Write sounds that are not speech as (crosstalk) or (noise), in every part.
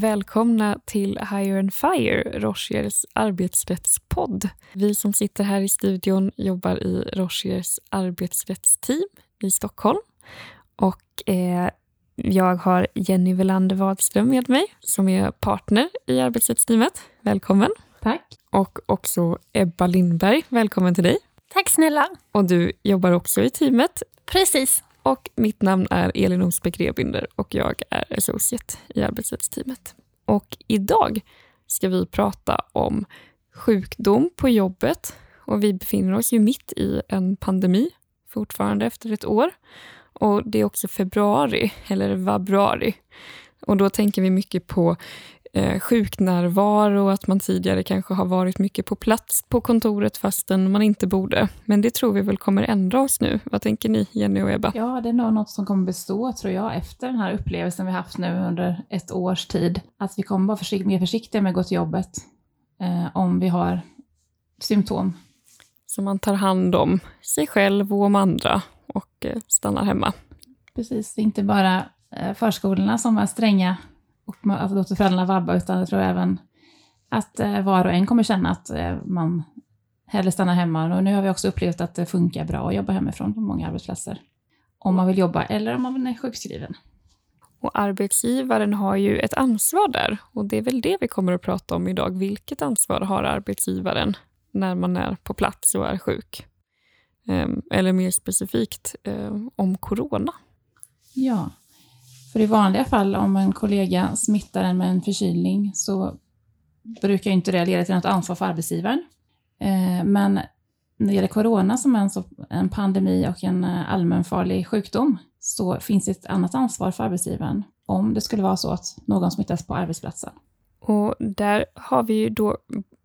välkomna till Hire and Fire, Rochers arbetsrättspodd. Vi som sitter här i studion jobbar i Rochers arbetsrättsteam i Stockholm. Och eh, jag har Jenny Velander Wadström med mig som är partner i arbetsrättsteamet. Välkommen! Tack! Och också Ebba Lindberg. Välkommen till dig! Tack snälla! Och du jobbar också i teamet. Precis. Och mitt namn är Elin Osbeck Rebinder och jag är associate i arbetsrättsteamet. Och idag ska vi prata om sjukdom på jobbet. Och vi befinner oss ju mitt i en pandemi fortfarande efter ett år. Och det är också februari, eller vabruari. Och då tänker vi mycket på eh, sjuknärvaro och att man tidigare kanske har varit mycket på plats på kontoret fastän man inte borde. Men det tror vi väl kommer ändra oss nu. Vad tänker ni, Jenny och Ebba? Ja, det är nog något som kommer bestå, tror jag, efter den här upplevelsen vi haft nu under ett års tid. Att vi kommer vara försikt mer försiktiga med att gå till jobbet eh, om vi har symptom. Så man tar hand om sig själv och om andra och eh, stannar hemma. Precis, inte bara eh, förskolorna som är stränga att låta föräldrarna vabba, utan jag tror även att eh, var och en kommer känna att eh, man hellre stannar hemma. Och nu har vi också upplevt att det funkar bra att jobba hemifrån på många arbetsplatser. Om man vill jobba eller om man är sjukskriven. Och arbetsgivaren har ju ett ansvar där och det är väl det vi kommer att prata om idag. Vilket ansvar har arbetsgivaren när man är på plats och är sjuk? Ehm, eller mer specifikt ehm, om corona. Ja, för i vanliga fall om en kollega smittar en med en förkylning så brukar inte det leda till något ansvar för arbetsgivaren. Eh, men när det gäller corona som är en pandemi och en eh, allmänfarlig sjukdom så finns det ett annat ansvar för arbetsgivaren om det skulle vara så att någon smittas på arbetsplatsen. Och där har vi ju då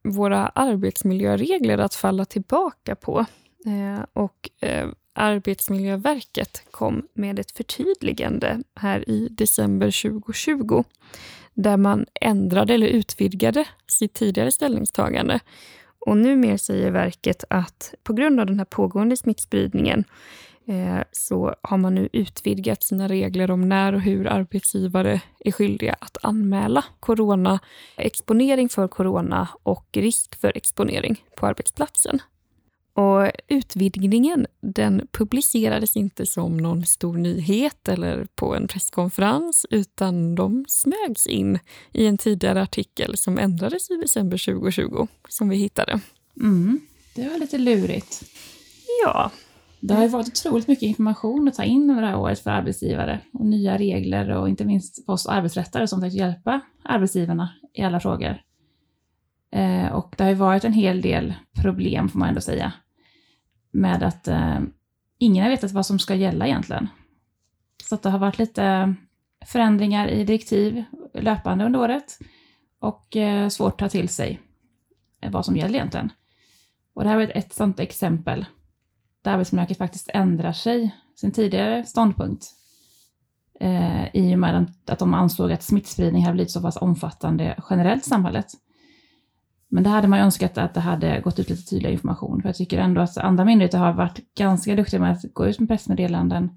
våra arbetsmiljöregler att falla tillbaka på. Eh, och eh, Arbetsmiljöverket kom med ett förtydligande här i december 2020 där man ändrade eller utvidgade sitt tidigare ställningstagande. Och numera säger verket att på grund av den här pågående smittspridningen eh, så har man nu utvidgat sina regler om när och hur arbetsgivare är skyldiga att anmäla corona, exponering för corona och risk för exponering på arbetsplatsen. Och utvidgningen den publicerades inte som någon stor nyhet eller på en presskonferens utan de smögs in i en tidigare artikel som ändrades i december 2020 som vi hittade. Mm, det var lite lurigt. Ja. Det har ju varit otroligt mycket information att ta in under det här året för arbetsgivare och nya regler och inte minst oss arbetsrättare som försökt hjälpa arbetsgivarna i alla frågor. Eh, och det har ju varit en hel del problem får man ändå säga med att eh, ingen har vetat vad som ska gälla egentligen. Så att det har varit lite förändringar i direktiv löpande under året och eh, svårt att ta till sig vad som gäller egentligen. Och det här är ett sådant exempel där Arbetsmiljöverket faktiskt ändrar sig, sin tidigare ståndpunkt, eh, i och med att de ansåg att smittspridning hade blivit så pass omfattande generellt i samhället men det hade man ju önskat att det hade gått ut lite tydligare information. För jag tycker ändå att andra myndigheter har varit ganska duktiga med att gå ut med pressmeddelanden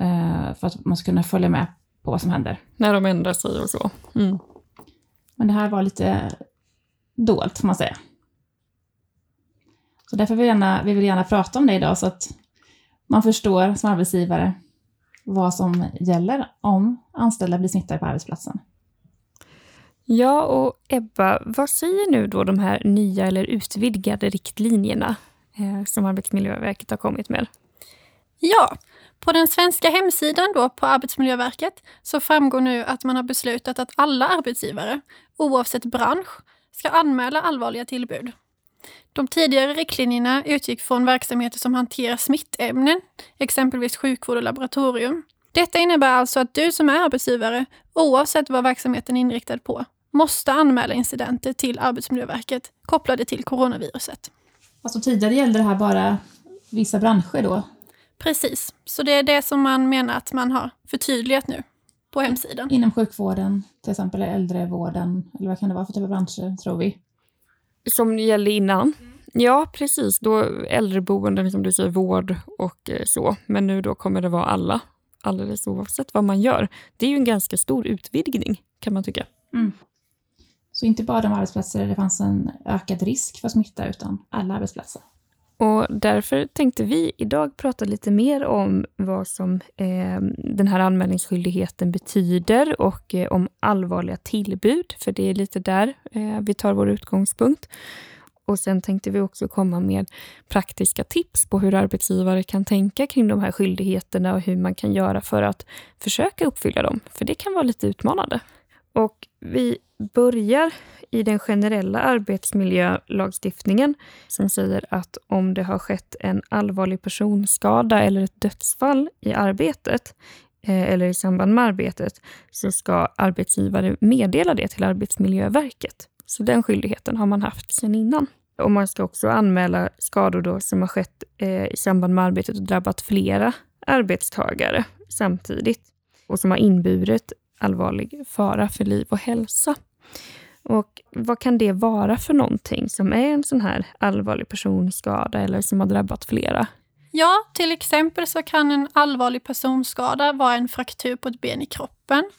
eh, för att man ska kunna följa med på vad som händer. När de ändrar sig och så. Mm. Men det här var lite dolt, får man säga. Så därför vill vi, gärna, vi vill gärna prata om det idag, så att man förstår som arbetsgivare vad som gäller om anställda blir smittade på arbetsplatsen. Ja, och Ebba, vad säger nu då de här nya eller utvidgade riktlinjerna eh, som Arbetsmiljöverket har kommit med? Ja, på den svenska hemsidan då på Arbetsmiljöverket så framgår nu att man har beslutat att alla arbetsgivare, oavsett bransch, ska anmäla allvarliga tillbud. De tidigare riktlinjerna utgick från verksamheter som hanterar smittämnen, exempelvis sjukvård och laboratorium. Detta innebär alltså att du som är arbetsgivare, oavsett vad verksamheten är inriktad på, måste anmäla incidenter till Arbetsmiljöverket kopplade till coronaviruset. Alltså tidigare gällde det här bara vissa branscher då? Precis, så det är det som man menar att man har förtydligat nu på hemsidan. Inom sjukvården, till exempel äldrevården, eller vad kan det vara för typ av branscher, tror vi? Som gällde innan? Ja, precis. Då äldreboenden, som du säger, vård och eh, så. Men nu då kommer det vara alla, alldeles oavsett vad man gör. Det är ju en ganska stor utvidgning, kan man tycka. Mm. Så inte bara de arbetsplatser där det fanns en ökad risk för smitta, utan alla arbetsplatser. Och därför tänkte vi idag prata lite mer om vad som eh, den här anmälningsskyldigheten betyder och eh, om allvarliga tillbud, för det är lite där eh, vi tar vår utgångspunkt. Och sen tänkte vi också komma med praktiska tips på hur arbetsgivare kan tänka kring de här skyldigheterna och hur man kan göra för att försöka uppfylla dem, för det kan vara lite utmanande. Och vi börjar i den generella arbetsmiljölagstiftningen som säger att om det har skett en allvarlig personskada eller ett dödsfall i arbetet eh, eller i samband med arbetet så ska arbetsgivare meddela det till Arbetsmiljöverket. Så den skyldigheten har man haft sedan innan. Och man ska också anmäla skador då som har skett eh, i samband med arbetet och drabbat flera arbetstagare samtidigt och som har inburit allvarlig fara för liv och hälsa. Och vad kan det vara för någonting som är en sån här allvarlig personskada eller som har drabbat flera? Ja, till exempel så kan en allvarlig personskada vara en fraktur på ett ben i kroppen.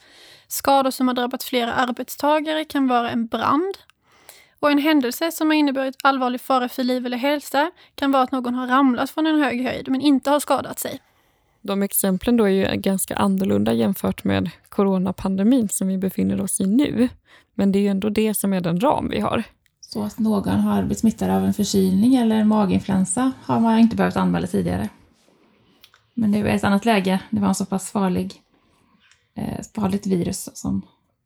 Skador som har drabbat flera arbetstagare kan vara en brand. Och en händelse som har inneburit allvarlig fara för liv eller hälsa kan vara att någon har ramlat från en hög höjd men inte har skadat sig. De exemplen då är ju ganska annorlunda jämfört med coronapandemin som vi befinner oss i nu. Men det är ju ändå det som är den ram vi har. Så att någon har blivit smittad av en förkylning eller en maginfluensa har man inte behövt anmäla tidigare. Men nu är ett annat läge. Det var en så pass farlig, eh, farligt virus som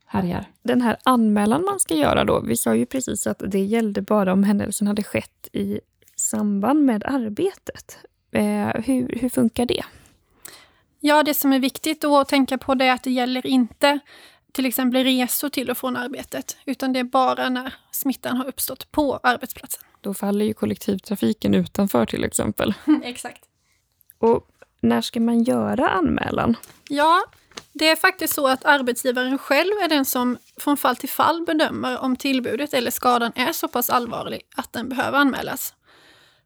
härjar. Den här anmälan man ska göra då, vi sa ju precis att det gällde bara om händelsen hade skett i samband med arbetet. Eh, hur, hur funkar det? Ja, det som är viktigt att tänka på det är att det gäller inte till exempel resor till och från arbetet, utan det är bara när smittan har uppstått på arbetsplatsen. Då faller ju kollektivtrafiken utanför till exempel. (laughs) Exakt. Och när ska man göra anmälan? Ja, det är faktiskt så att arbetsgivaren själv är den som från fall till fall bedömer om tillbudet eller skadan är så pass allvarlig att den behöver anmälas.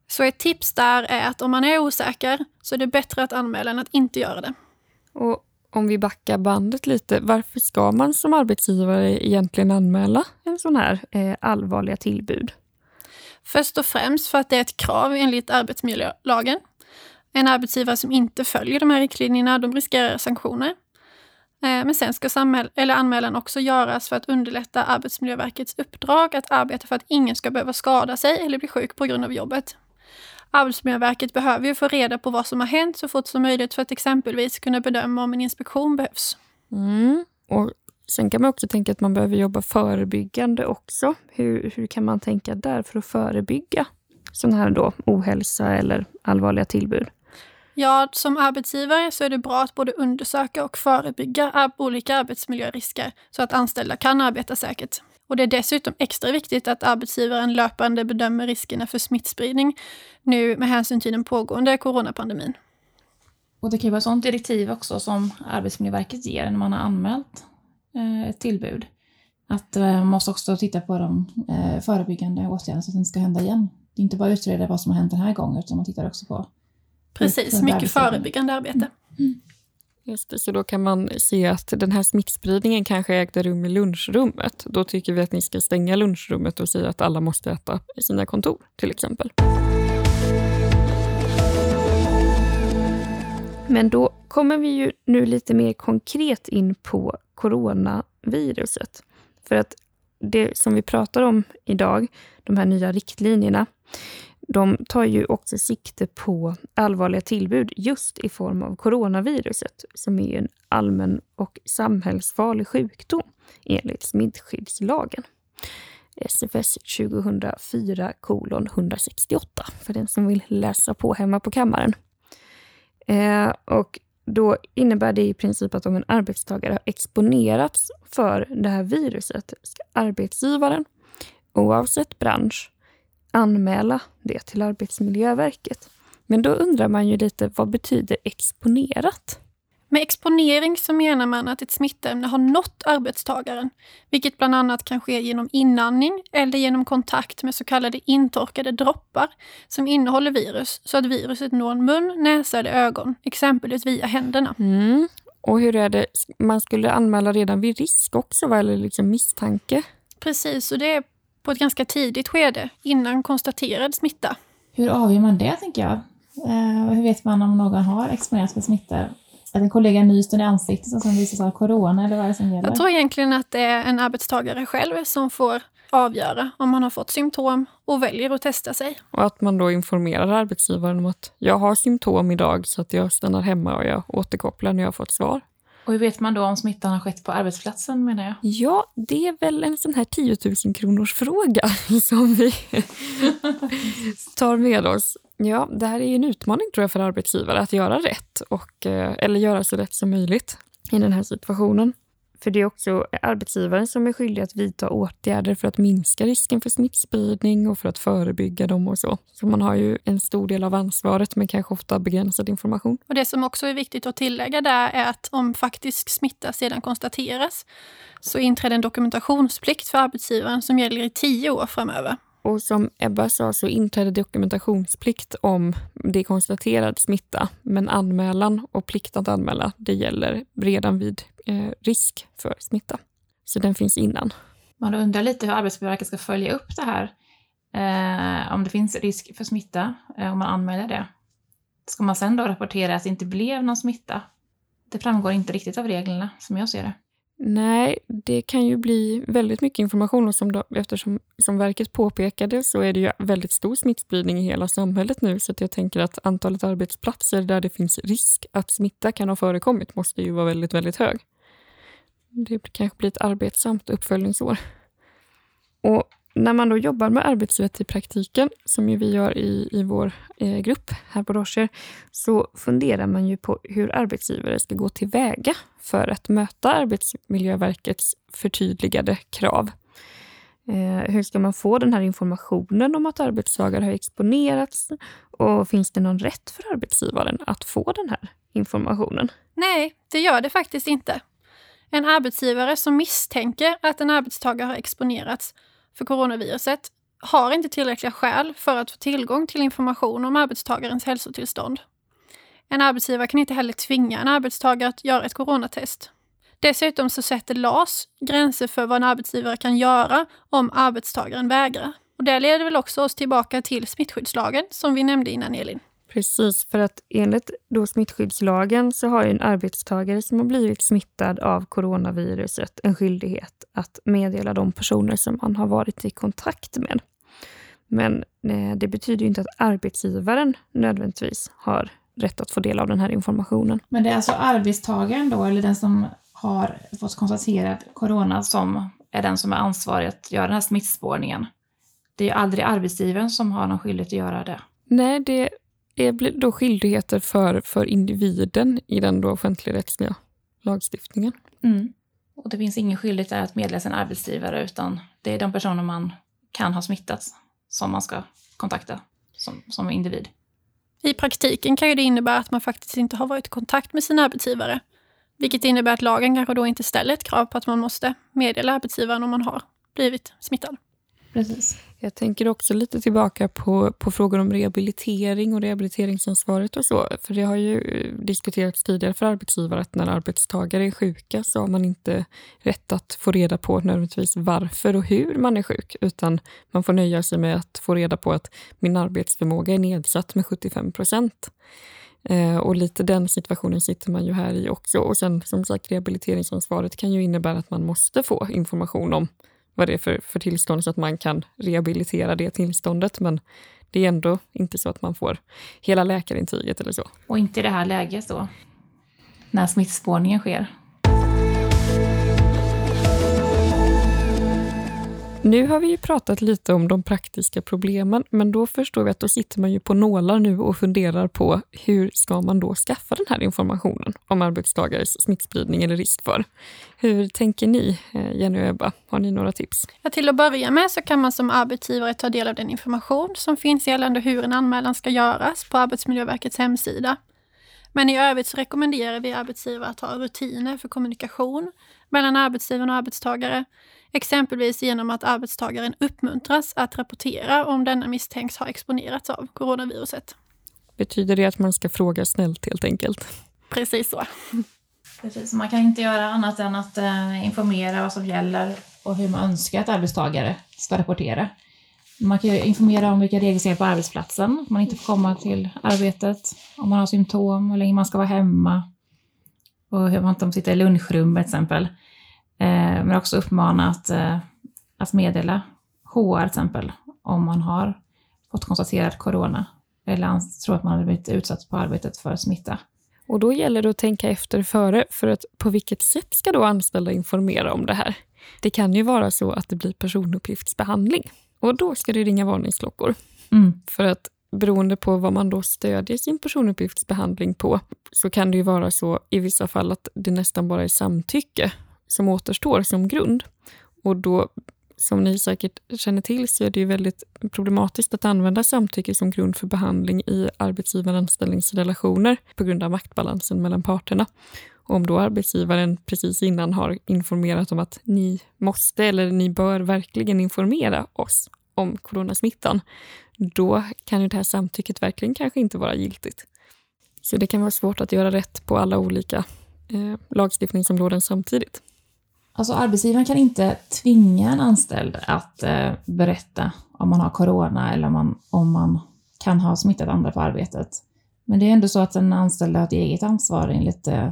Så ett tips där är att om man är osäker så är det bättre att anmäla än att inte göra det. Och om vi backar bandet lite, varför ska man som arbetsgivare egentligen anmäla en sån här eh, allvarliga tillbud? Först och främst för att det är ett krav enligt arbetsmiljölagen. En arbetsgivare som inte följer de här riktlinjerna de riskerar sanktioner. Eh, men sen ska eller anmälan också göras för att underlätta Arbetsmiljöverkets uppdrag att arbeta för att ingen ska behöva skada sig eller bli sjuk på grund av jobbet. Arbetsmiljöverket behöver ju få reda på vad som har hänt så fort som möjligt för att exempelvis kunna bedöma om en inspektion behövs. Mm. Och Sen kan man också tänka att man behöver jobba förebyggande också. Hur, hur kan man tänka där för att förebygga sån här då ohälsa eller allvarliga tillbud? Ja, som arbetsgivare så är det bra att både undersöka och förebygga olika arbetsmiljörisker så att anställda kan arbeta säkert. Och det är dessutom extra viktigt att arbetsgivaren löpande bedömer riskerna för smittspridning nu med hänsyn till den pågående coronapandemin. Och det kan ju vara sådant direktiv också som Arbetsmiljöverket ger när man har anmält eh, ett tillbud. Att man eh, måste också titta på de eh, förebyggande åtgärderna så att det inte ska hända igen. Det är inte bara att utreda vad som har hänt den här gången utan man tittar också på Precis, mycket förebyggande arbete. Mm. Just det, så då kan man se att den här smittspridningen kanske ägde rum i lunchrummet. Då tycker vi att ni ska stänga lunchrummet och säga att alla måste äta i sina kontor, till exempel. Men då kommer vi ju nu lite mer konkret in på coronaviruset. För att det som vi pratar om idag, de här nya riktlinjerna, de tar ju också sikte på allvarliga tillbud just i form av coronaviruset som är en allmän och samhällsfarlig sjukdom enligt smittskyddslagen. SFS 2004 kolon 168 för den som vill läsa på hemma på kammaren. Eh, och då innebär det i princip att om en arbetstagare har exponerats för det här viruset ska arbetsgivaren, oavsett bransch, anmäla det till Arbetsmiljöverket. Men då undrar man ju lite, vad betyder exponerat? Med exponering så menar man att ett smittämne har nått arbetstagaren, vilket bland annat kan ske genom inandning eller genom kontakt med så kallade intorkade droppar som innehåller virus, så att viruset når mun, näsa eller ögon, exempelvis via händerna. Mm. Och hur är det, man skulle anmäla redan vid risk också, eller liksom misstanke? Precis, och det är på ett ganska tidigt skede, innan konstaterad smitta. Hur avgör man det, tänker jag? Eh, hur vet man om någon har exponerats för smitta? Att en kollega nyser i ansiktet som visar sig ha corona, eller vad är det som gäller? Jag tror egentligen att det är en arbetstagare själv som får avgöra om man har fått symptom och väljer att testa sig. Och att man då informerar arbetsgivaren om att jag har symptom idag så att jag stannar hemma och jag återkopplar när jag har fått svar. Och hur vet man då om smittan har skett på arbetsplatsen menar jag? Ja, det är väl en sån här 10 000 kronors fråga (laughs) som vi (laughs) tar med oss. Ja, det här är en utmaning tror jag för arbetsgivare att göra rätt och, eh, eller göra så rätt som möjligt i den här situationen. För det är också arbetsgivaren som är skyldig att vidta åtgärder för att minska risken för smittspridning och för att förebygga dem och så. Så man har ju en stor del av ansvaret men kanske ofta begränsad information. Och Det som också är viktigt att tillägga där är att om faktisk smitta sedan konstateras så inträder en dokumentationsplikt för arbetsgivaren som gäller i tio år framöver. Och som Ebba sa så inträder dokumentationsplikt om det är konstaterad smitta. Men anmälan och plikt att anmäla, det gäller redan vid eh, risk för smitta. Så den finns innan. Man undrar lite hur Arbetsmiljöverket ska följa upp det här. Eh, om det finns risk för smitta, eh, om man anmäler det. Ska man sen då rapportera att det inte blev någon smitta? Det framgår inte riktigt av reglerna, som jag ser det. Nej, det kan ju bli väldigt mycket information och som då, eftersom som verket påpekade så är det ju väldigt stor smittspridning i hela samhället nu så att jag tänker att antalet arbetsplatser där det finns risk att smitta kan ha förekommit måste ju vara väldigt, väldigt hög. Det kanske blir ett arbetsamt uppföljningsår. Och när man då jobbar med arbetsrätt i praktiken, som ju vi gör i, i vår eh, grupp här på Rocher, så funderar man ju på hur arbetsgivare ska gå tillväga för att möta Arbetsmiljöverkets förtydligade krav. Eh, hur ska man få den här informationen om att arbetstagare har exponerats? Och finns det någon rätt för arbetsgivaren att få den här informationen? Nej, det gör det faktiskt inte. En arbetsgivare som misstänker att en arbetstagare har exponerats för coronaviruset har inte tillräckliga skäl för att få tillgång till information om arbetstagarens hälsotillstånd. En arbetsgivare kan inte heller tvinga en arbetstagare att göra ett coronatest. Dessutom så sätter LAS gränser för vad en arbetsgivare kan göra om arbetstagaren vägrar. Och det leder väl också oss tillbaka till smittskyddslagen som vi nämnde innan Elin. Precis, för att enligt då smittskyddslagen så har en arbetstagare som har blivit smittad av coronaviruset en skyldighet att meddela de personer som man har varit i kontakt med. Men eh, det betyder inte att arbetsgivaren nödvändigtvis har rätt att få del av den här informationen. Men det är alltså arbetstagaren då, eller den som har fått konstaterad corona, som är den som är ansvarig att göra den här smittspårningen. Det är ju aldrig arbetsgivaren som har någon skyldighet att göra det. Nej, det är då skyldigheter för, för individen i den då offentligrättsliga lagstiftningen. Mm. Och det finns ingen skyldighet att meddela sin arbetsgivare utan det är de personer man kan ha smittats som man ska kontakta som, som individ. I praktiken kan ju det innebära att man faktiskt inte har varit i kontakt med sin arbetsgivare. Vilket innebär att lagen kanske då inte ställer ett krav på att man måste meddela arbetsgivaren om man har blivit smittad. Precis. Jag tänker också lite tillbaka på, på frågor om rehabilitering och rehabiliteringsansvaret och så. För det har ju eh, diskuterats tidigare för arbetsgivare att när arbetstagare är sjuka så har man inte rätt att få reda på nödvändigtvis varför och hur man är sjuk, utan man får nöja sig med att få reda på att min arbetsförmåga är nedsatt med 75 procent. Eh, och lite den situationen sitter man ju här i också. Och sen som sagt rehabiliteringsansvaret kan ju innebära att man måste få information om vad det är för, för tillstånd så att man kan rehabilitera det tillståndet. Men det är ändå inte så att man får hela läkarintyget eller så. Och inte i det här läget då, när smittspårningen sker. Nu har vi ju pratat lite om de praktiska problemen, men då förstår vi att då sitter man ju på nålar nu och funderar på hur ska man då skaffa den här informationen om arbetstagares smittspridning eller risk för. Hur tänker ni, eh, Jenny och Ebba? Har ni några tips? Ja, till att börja med så kan man som arbetsgivare ta del av den information som finns gällande hur en anmälan ska göras på Arbetsmiljöverkets hemsida. Men i övrigt så rekommenderar vi arbetsgivare att ha rutiner för kommunikation mellan arbetsgivaren och arbetstagare Exempelvis genom att arbetstagaren uppmuntras att rapportera om denna misstänks ha exponerats av coronaviruset. Betyder det att man ska fråga snällt helt enkelt? Precis så. Precis, man kan inte göra annat än att eh, informera vad som gäller och hur man önskar att arbetstagare ska rapportera. Man kan ju informera om vilka regler som gäller på arbetsplatsen, om man inte får komma till arbetet, om man har symptom, hur länge man ska vara hemma och hur man inte får sitta i lunchrum till exempel. Eh, men också uppmana att, eh, att meddela HR till exempel om man har fått konstaterat corona eller tror att man har blivit utsatt på arbetet för smitta. Och då gäller det att tänka efter före, för att på vilket sätt ska då anställda informera om det här? Det kan ju vara så att det blir personuppgiftsbehandling och då ska det ringa varningsklockor. Mm. För att beroende på vad man då stödjer sin personuppgiftsbehandling på så kan det ju vara så i vissa fall att det nästan bara är samtycke som återstår som grund. Och då som ni säkert känner till så är det ju väldigt problematiskt att använda samtycke som grund för behandling i arbetsgivare-anställningsrelationer på grund av maktbalansen mellan parterna. Och om då arbetsgivaren precis innan har informerat om att ni måste eller ni bör verkligen informera oss om coronasmittan, då kan ju det här samtycket verkligen kanske inte vara giltigt. Så det kan vara svårt att göra rätt på alla olika eh, lagstiftningsområden samtidigt. Alltså arbetsgivaren kan inte tvinga en anställd att eh, berätta om man har corona eller om man, om man kan ha smittat andra på arbetet. Men det är ändå så att en anställd har ett eget ansvar enligt eh,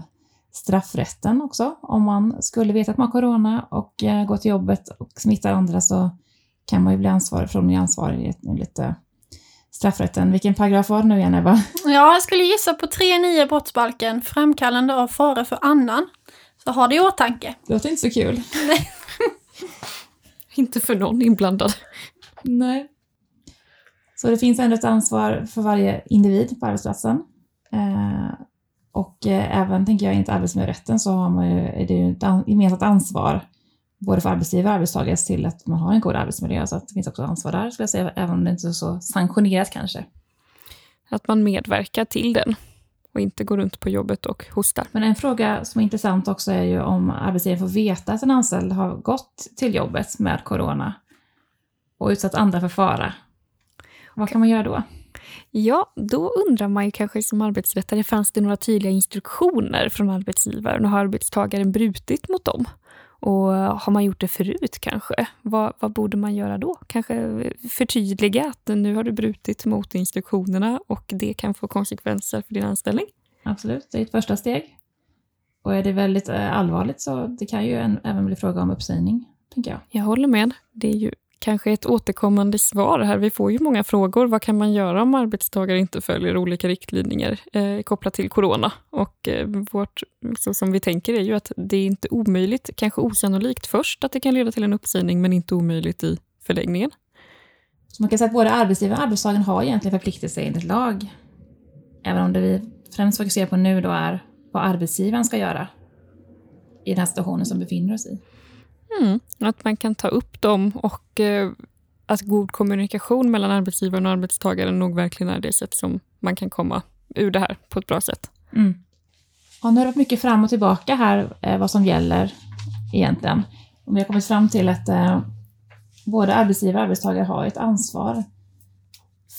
straffrätten också. Om man skulle veta att man har corona och eh, går till jobbet och smittar andra så kan man ju bli ansvarig, från ansvarig enligt eh, straffrätten. Vilken paragraf var det nu igen Ebba? Ja, jag skulle gissa på 3.9 brottsbalken, framkallande av fara för annan. Så ha det i åtanke. Det låter inte så kul. Nej. (laughs) Inte för någon inblandad. Nej. Så det finns ändå ett ansvar för varje individ på arbetsplatsen. Eh, och eh, även, tänker jag, enligt arbetsmiljörätten så har man ju, är det ju ett an, gemensamt ansvar både för arbetsgivare och arbetstagare till att man har en god arbetsmiljö. Så att det finns också ansvar där, skulle jag säga, även om det inte är så sanktionerat kanske. Att man medverkar till den och inte går runt på jobbet och hostar. Men en fråga som är intressant också är ju om arbetsgivaren får veta att en anställd har gått till jobbet med corona och utsatt andra för fara. Vad kan man göra då? Ja, då undrar man ju kanske som arbetsrättare, fanns det några tydliga instruktioner från arbetsgivaren och har arbetstagaren brutit mot dem? Och har man gjort det förut kanske? Vad, vad borde man göra då? Kanske förtydliga att nu har du brutit mot instruktionerna och det kan få konsekvenser för din anställning? Absolut, det är ett första steg. Och är det väldigt eh, allvarligt så det kan ju en, även bli fråga om uppsägning, tänker jag. Jag håller med. Det är ju kanske ett återkommande svar här. Vi får ju många frågor. Vad kan man göra om arbetstagare inte följer olika riktlinjer eh, kopplat till corona? Och eh, vårt, så som vi tänker är ju att det är inte omöjligt, kanske osannolikt först, att det kan leda till en uppsägning, men inte omöjligt i förlängningen. Så man kan säga att både arbetsgivaren och arbetstagaren har egentligen förpliktelser enligt lag. Även om det vi främst fokuserar på nu då är vad arbetsgivaren ska göra i den här situationen som vi befinner oss i. Mm, att man kan ta upp dem och eh, att god kommunikation mellan arbetsgivaren och arbetstagaren nog verkligen är det sätt som man kan komma ur det här på ett bra sätt. Mm. Ja, nu har det varit mycket fram och tillbaka här eh, vad som gäller egentligen. Och vi har kommit fram till att eh, både arbetsgivare och arbetstagare har ett ansvar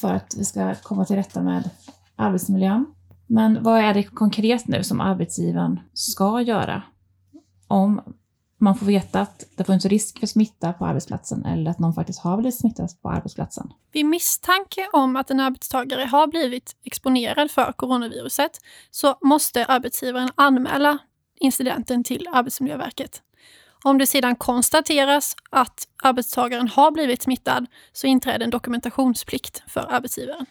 för att vi ska komma till rätta med arbetsmiljön. Men vad är det konkret nu som arbetsgivaren ska göra om man får veta att det finns risk för smitta på arbetsplatsen eller att någon faktiskt har blivit smittad på arbetsplatsen. Vid misstanke om att en arbetstagare har blivit exponerad för coronaviruset så måste arbetsgivaren anmäla incidenten till Arbetsmiljöverket. Om det sedan konstateras att arbetstagaren har blivit smittad så inträder en dokumentationsplikt för arbetsgivaren.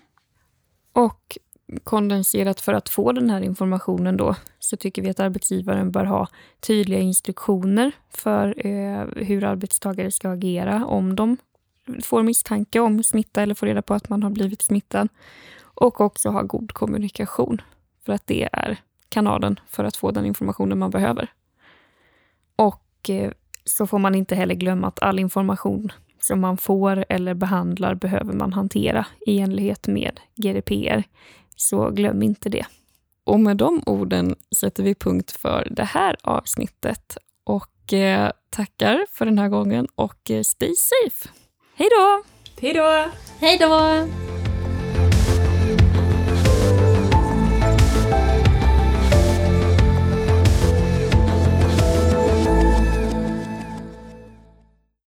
Och kondenserat för att få den här informationen då så tycker vi att arbetsgivaren bör ha tydliga instruktioner för eh, hur arbetstagare ska agera om de får misstanke om smitta eller får reda på att man har blivit smittad. Och också ha god kommunikation för att det är kanalen för att få den informationen man behöver. Och eh, så får man inte heller glömma att all information som man får eller behandlar behöver man hantera i enlighet med GDPR. Så glöm inte det. Och med de orden sätter vi punkt för det här avsnittet och eh, tackar för den här gången och eh, stay safe. Hej då! Hej då! Hej då!